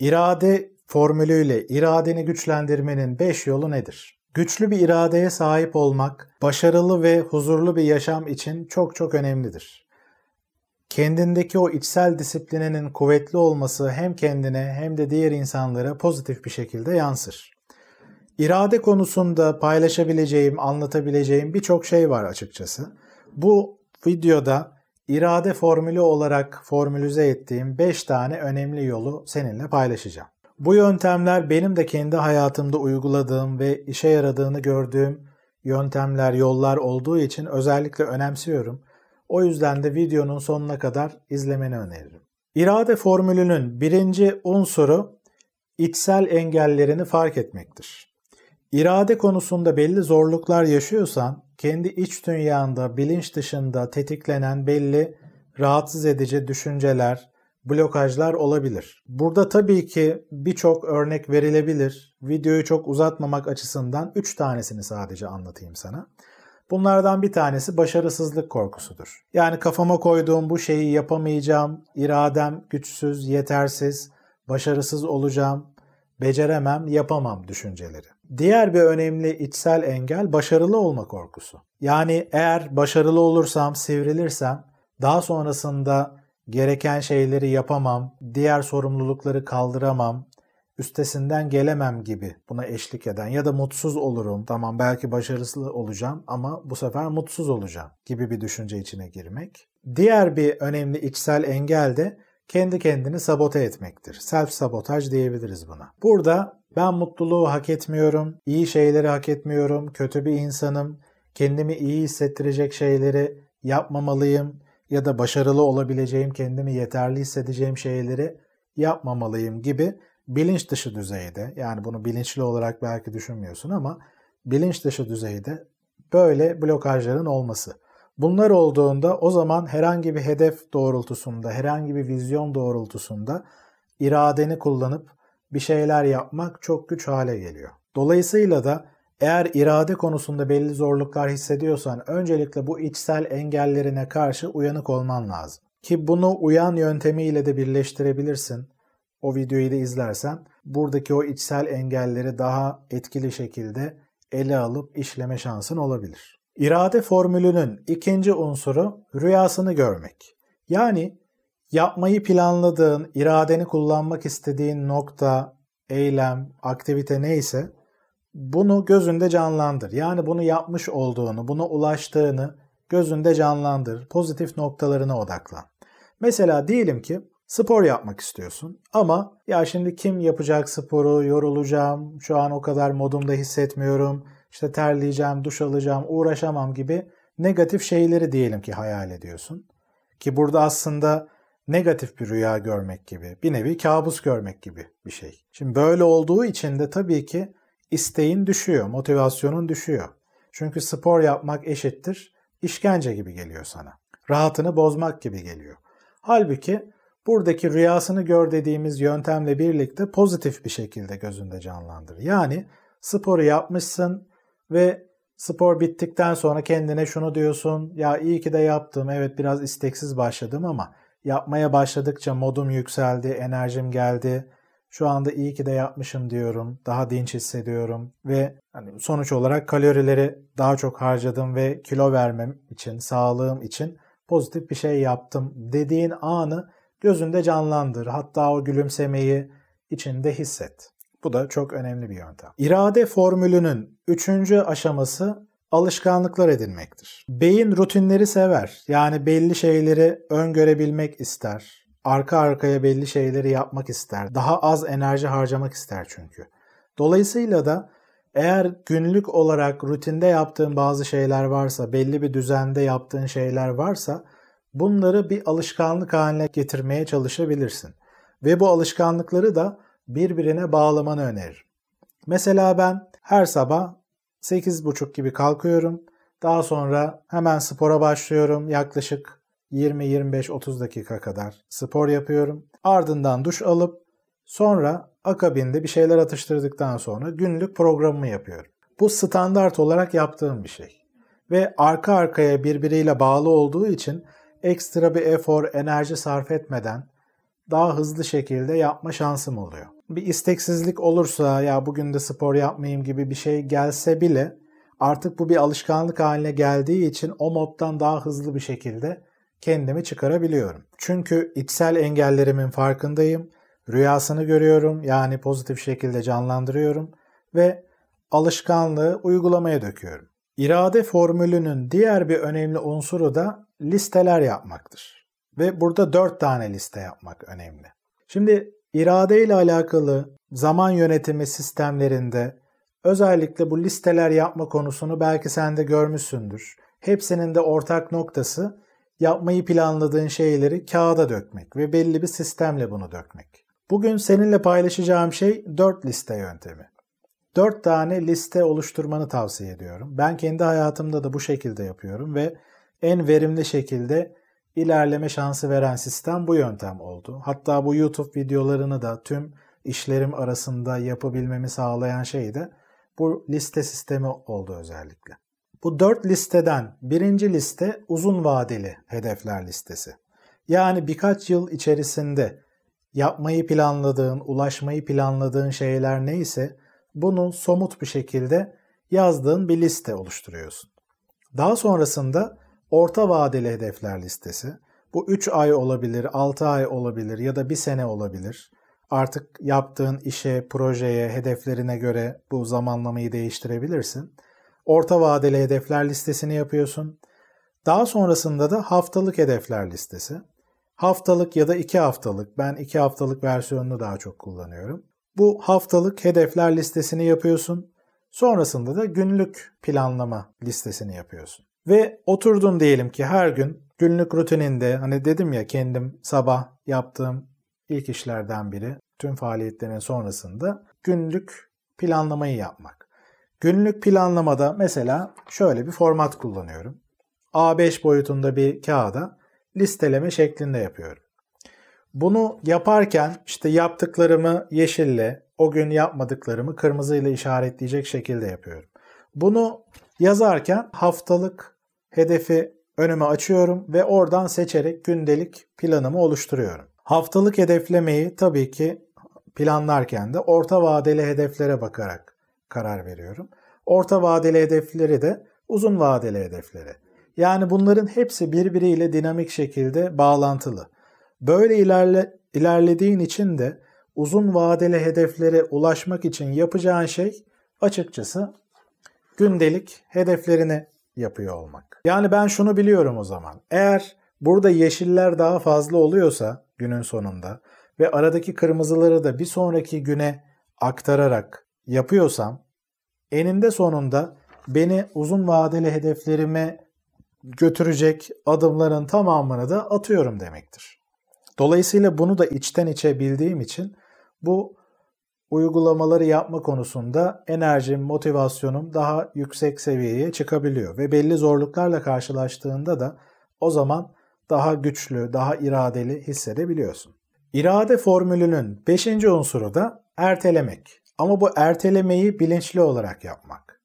İrade formülüyle iradeni güçlendirmenin 5 yolu nedir? Güçlü bir iradeye sahip olmak, başarılı ve huzurlu bir yaşam için çok çok önemlidir. Kendindeki o içsel disiplininin kuvvetli olması hem kendine hem de diğer insanlara pozitif bir şekilde yansır. İrade konusunda paylaşabileceğim, anlatabileceğim birçok şey var açıkçası. Bu videoda irade formülü olarak formülize ettiğim 5 tane önemli yolu seninle paylaşacağım. Bu yöntemler benim de kendi hayatımda uyguladığım ve işe yaradığını gördüğüm yöntemler, yollar olduğu için özellikle önemsiyorum. O yüzden de videonun sonuna kadar izlemeni öneririm. İrade formülünün birinci unsuru içsel engellerini fark etmektir. İrade konusunda belli zorluklar yaşıyorsan, kendi iç dünyanda, bilinç dışında tetiklenen belli rahatsız edici düşünceler, blokajlar olabilir. Burada tabii ki birçok örnek verilebilir. Videoyu çok uzatmamak açısından 3 tanesini sadece anlatayım sana. Bunlardan bir tanesi başarısızlık korkusudur. Yani kafama koyduğum bu şeyi yapamayacağım, iradem güçsüz, yetersiz, başarısız olacağım, beceremem, yapamam düşünceleri. Diğer bir önemli içsel engel başarılı olma korkusu. Yani eğer başarılı olursam, sivrilirsem daha sonrasında gereken şeyleri yapamam, diğer sorumlulukları kaldıramam, üstesinden gelemem gibi buna eşlik eden ya da mutsuz olurum. Tamam belki başarısız olacağım ama bu sefer mutsuz olacağım gibi bir düşünce içine girmek. Diğer bir önemli içsel engel de kendi kendini sabote etmektir. Self sabotaj diyebiliriz buna. Burada ben mutluluğu hak etmiyorum, iyi şeyleri hak etmiyorum, kötü bir insanım, kendimi iyi hissettirecek şeyleri yapmamalıyım ya da başarılı olabileceğim, kendimi yeterli hissedeceğim şeyleri yapmamalıyım gibi bilinç dışı düzeyde yani bunu bilinçli olarak belki düşünmüyorsun ama bilinç dışı düzeyde böyle blokajların olması. Bunlar olduğunda o zaman herhangi bir hedef doğrultusunda, herhangi bir vizyon doğrultusunda iradeni kullanıp bir şeyler yapmak çok güç hale geliyor. Dolayısıyla da eğer irade konusunda belli zorluklar hissediyorsan öncelikle bu içsel engellerine karşı uyanık olman lazım. Ki bunu uyan yöntemiyle de birleştirebilirsin. O videoyu da izlersen buradaki o içsel engelleri daha etkili şekilde ele alıp işleme şansın olabilir. İrade formülünün ikinci unsuru rüyasını görmek. Yani yapmayı planladığın, iradeni kullanmak istediğin nokta, eylem, aktivite neyse bunu gözünde canlandır. Yani bunu yapmış olduğunu, buna ulaştığını gözünde canlandır. Pozitif noktalarına odaklan. Mesela diyelim ki spor yapmak istiyorsun ama ya şimdi kim yapacak sporu, yorulacağım, şu an o kadar modumda hissetmiyorum, işte terleyeceğim, duş alacağım, uğraşamam gibi negatif şeyleri diyelim ki hayal ediyorsun. Ki burada aslında negatif bir rüya görmek gibi, bir nevi kabus görmek gibi bir şey. Şimdi böyle olduğu için de tabii ki isteğin düşüyor, motivasyonun düşüyor. Çünkü spor yapmak eşittir işkence gibi geliyor sana. Rahatını bozmak gibi geliyor. Halbuki buradaki rüyasını gör dediğimiz yöntemle birlikte pozitif bir şekilde gözünde canlandır. Yani sporu yapmışsın ve spor bittikten sonra kendine şunu diyorsun. Ya iyi ki de yaptım. Evet biraz isteksiz başladım ama yapmaya başladıkça modum yükseldi, enerjim geldi. Şu anda iyi ki de yapmışım diyorum. Daha dinç hissediyorum ve hani sonuç olarak kalorileri daha çok harcadım ve kilo vermem için, sağlığım için pozitif bir şey yaptım dediğin anı gözünde canlandır. Hatta o gülümsemeyi içinde hisset. Bu da çok önemli bir yöntem. İrade formülünün üçüncü aşaması alışkanlıklar edinmektir. Beyin rutinleri sever. Yani belli şeyleri öngörebilmek ister. Arka arkaya belli şeyleri yapmak ister. Daha az enerji harcamak ister çünkü. Dolayısıyla da eğer günlük olarak rutinde yaptığın bazı şeyler varsa, belli bir düzende yaptığın şeyler varsa bunları bir alışkanlık haline getirmeye çalışabilirsin. Ve bu alışkanlıkları da birbirine bağlamanı öneririm. Mesela ben her sabah 8.30 gibi kalkıyorum. Daha sonra hemen spora başlıyorum. Yaklaşık 20-25-30 dakika kadar spor yapıyorum. Ardından duş alıp sonra akabinde bir şeyler atıştırdıktan sonra günlük programımı yapıyorum. Bu standart olarak yaptığım bir şey. Ve arka arkaya birbiriyle bağlı olduğu için ekstra bir efor, enerji sarf etmeden daha hızlı şekilde yapma şansım oluyor. Bir isteksizlik olursa ya bugün de spor yapmayayım gibi bir şey gelse bile artık bu bir alışkanlık haline geldiği için o moddan daha hızlı bir şekilde kendimi çıkarabiliyorum. Çünkü içsel engellerimin farkındayım. Rüyasını görüyorum yani pozitif şekilde canlandırıyorum ve alışkanlığı uygulamaya döküyorum. İrade formülünün diğer bir önemli unsuru da listeler yapmaktır. Ve burada dört tane liste yapmak önemli. Şimdi irade ile alakalı zaman yönetimi sistemlerinde özellikle bu listeler yapma konusunu belki sen de görmüşsündür. Hepsinin de ortak noktası yapmayı planladığın şeyleri kağıda dökmek ve belli bir sistemle bunu dökmek. Bugün seninle paylaşacağım şey 4 liste yöntemi. 4 tane liste oluşturmanı tavsiye ediyorum. Ben kendi hayatımda da bu şekilde yapıyorum ve en verimli şekilde ilerleme şansı veren sistem bu yöntem oldu. Hatta bu YouTube videolarını da tüm işlerim arasında yapabilmemi sağlayan şey de bu liste sistemi oldu özellikle. Bu dört listeden birinci liste uzun vadeli hedefler listesi. Yani birkaç yıl içerisinde yapmayı planladığın, ulaşmayı planladığın şeyler neyse bunu somut bir şekilde yazdığın bir liste oluşturuyorsun. Daha sonrasında orta vadeli hedefler listesi. Bu 3 ay olabilir, 6 ay olabilir ya da 1 sene olabilir. Artık yaptığın işe, projeye, hedeflerine göre bu zamanlamayı değiştirebilirsin. Orta vadeli hedefler listesini yapıyorsun. Daha sonrasında da haftalık hedefler listesi. Haftalık ya da iki haftalık, ben iki haftalık versiyonunu daha çok kullanıyorum. Bu haftalık hedefler listesini yapıyorsun. Sonrasında da günlük planlama listesini yapıyorsun. Ve oturdun diyelim ki her gün günlük rutininde hani dedim ya kendim sabah yaptığım ilk işlerden biri tüm faaliyetlerin sonrasında günlük planlamayı yapmak. Günlük planlamada mesela şöyle bir format kullanıyorum. A5 boyutunda bir kağıda listeleme şeklinde yapıyorum. Bunu yaparken işte yaptıklarımı yeşille, o gün yapmadıklarımı kırmızıyla işaretleyecek şekilde yapıyorum. Bunu yazarken haftalık hedefi önüme açıyorum ve oradan seçerek gündelik planımı oluşturuyorum. Haftalık hedeflemeyi tabii ki planlarken de orta vadeli hedeflere bakarak karar veriyorum. Orta vadeli hedefleri de uzun vadeli hedefleri. Yani bunların hepsi birbiriyle dinamik şekilde bağlantılı. Böyle ilerle, ilerlediğin için de uzun vadeli hedeflere ulaşmak için yapacağın şey açıkçası gündelik hedeflerini yapıyor olmak. Yani ben şunu biliyorum o zaman. Eğer burada yeşiller daha fazla oluyorsa günün sonunda ve aradaki kırmızıları da bir sonraki güne aktararak yapıyorsam eninde sonunda beni uzun vadeli hedeflerime götürecek adımların tamamını da atıyorum demektir. Dolayısıyla bunu da içten içe bildiğim için bu uygulamaları yapma konusunda enerjim, motivasyonum daha yüksek seviyeye çıkabiliyor ve belli zorluklarla karşılaştığında da o zaman daha güçlü, daha iradeli hissedebiliyorsun. İrade formülünün beşinci unsuru da ertelemek. Ama bu ertelemeyi bilinçli olarak yapmak.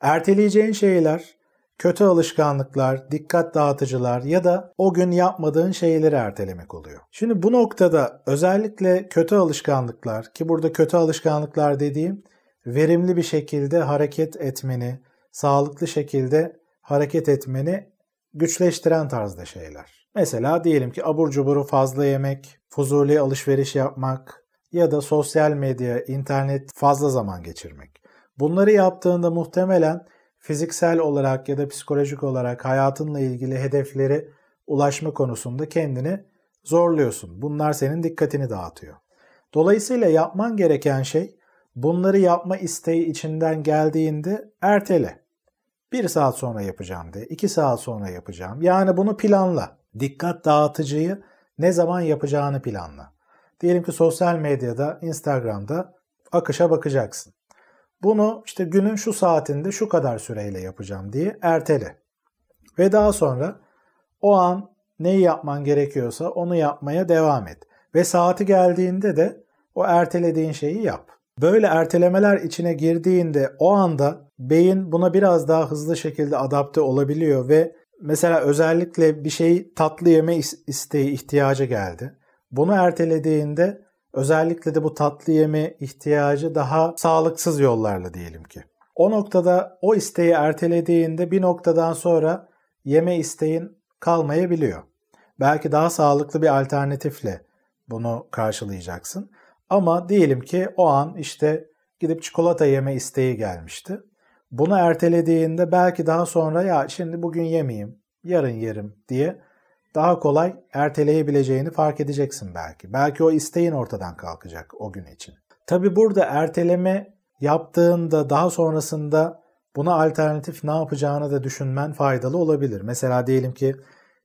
Erteleyeceğin şeyler kötü alışkanlıklar, dikkat dağıtıcılar ya da o gün yapmadığın şeyleri ertelemek oluyor. Şimdi bu noktada özellikle kötü alışkanlıklar ki burada kötü alışkanlıklar dediğim verimli bir şekilde hareket etmeni, sağlıklı şekilde hareket etmeni güçleştiren tarzda şeyler. Mesela diyelim ki abur cuburu fazla yemek, fuzuli alışveriş yapmak ya da sosyal medya, internet fazla zaman geçirmek. Bunları yaptığında muhtemelen fiziksel olarak ya da psikolojik olarak hayatınla ilgili hedefleri ulaşma konusunda kendini zorluyorsun. Bunlar senin dikkatini dağıtıyor. Dolayısıyla yapman gereken şey bunları yapma isteği içinden geldiğinde ertele. Bir saat sonra yapacağım de, iki saat sonra yapacağım. Yani bunu planla. Dikkat dağıtıcıyı ne zaman yapacağını planla. Diyelim ki sosyal medyada, Instagram'da akışa bakacaksın. Bunu işte günün şu saatinde şu kadar süreyle yapacağım diye ertele. Ve daha sonra o an neyi yapman gerekiyorsa onu yapmaya devam et. Ve saati geldiğinde de o ertelediğin şeyi yap. Böyle ertelemeler içine girdiğinde o anda beyin buna biraz daha hızlı şekilde adapte olabiliyor ve mesela özellikle bir şey tatlı yeme isteği ihtiyacı geldi. Bunu ertelediğinde özellikle de bu tatlı yeme ihtiyacı daha sağlıksız yollarla diyelim ki. O noktada o isteği ertelediğinde bir noktadan sonra yeme isteğin kalmayabiliyor. Belki daha sağlıklı bir alternatifle bunu karşılayacaksın. Ama diyelim ki o an işte gidip çikolata yeme isteği gelmişti. Bunu ertelediğinde belki daha sonra ya şimdi bugün yemeyeyim, yarın yerim diye daha kolay erteleyebileceğini fark edeceksin belki. Belki o isteğin ortadan kalkacak o gün için. Tabi burada erteleme yaptığında daha sonrasında buna alternatif ne yapacağını da düşünmen faydalı olabilir. Mesela diyelim ki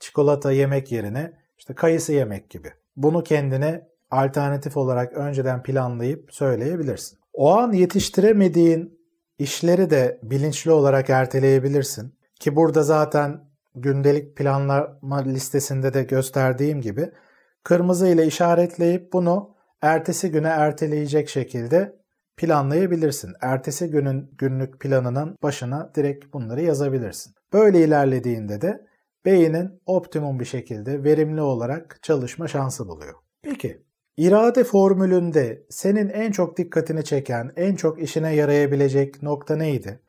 çikolata yemek yerine işte kayısı yemek gibi. Bunu kendine alternatif olarak önceden planlayıp söyleyebilirsin. O an yetiştiremediğin işleri de bilinçli olarak erteleyebilirsin. Ki burada zaten gündelik planlama listesinde de gösterdiğim gibi kırmızı ile işaretleyip bunu ertesi güne erteleyecek şekilde planlayabilirsin. Ertesi günün günlük planının başına direkt bunları yazabilirsin. Böyle ilerlediğinde de beynin optimum bir şekilde verimli olarak çalışma şansı buluyor. Peki irade formülünde senin en çok dikkatini çeken, en çok işine yarayabilecek nokta neydi?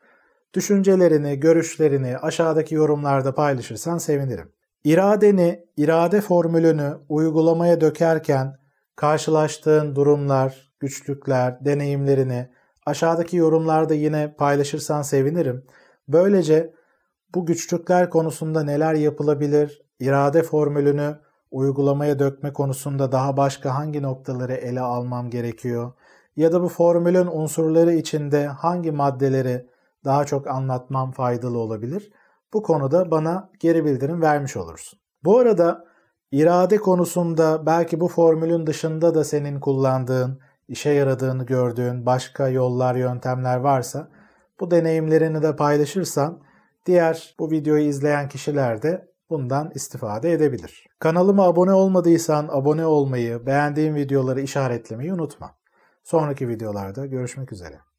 Düşüncelerini, görüşlerini aşağıdaki yorumlarda paylaşırsan sevinirim. İradeni, irade formülünü uygulamaya dökerken karşılaştığın durumlar, güçlükler, deneyimlerini aşağıdaki yorumlarda yine paylaşırsan sevinirim. Böylece bu güçlükler konusunda neler yapılabilir, irade formülünü uygulamaya dökme konusunda daha başka hangi noktaları ele almam gerekiyor ya da bu formülün unsurları içinde hangi maddeleri daha çok anlatmam faydalı olabilir. Bu konuda bana geri bildirim vermiş olursun. Bu arada irade konusunda belki bu formülün dışında da senin kullandığın, işe yaradığını gördüğün başka yollar, yöntemler varsa bu deneyimlerini de paylaşırsan diğer bu videoyu izleyen kişiler de bundan istifade edebilir. Kanalıma abone olmadıysan abone olmayı, beğendiğin videoları işaretlemeyi unutma. Sonraki videolarda görüşmek üzere.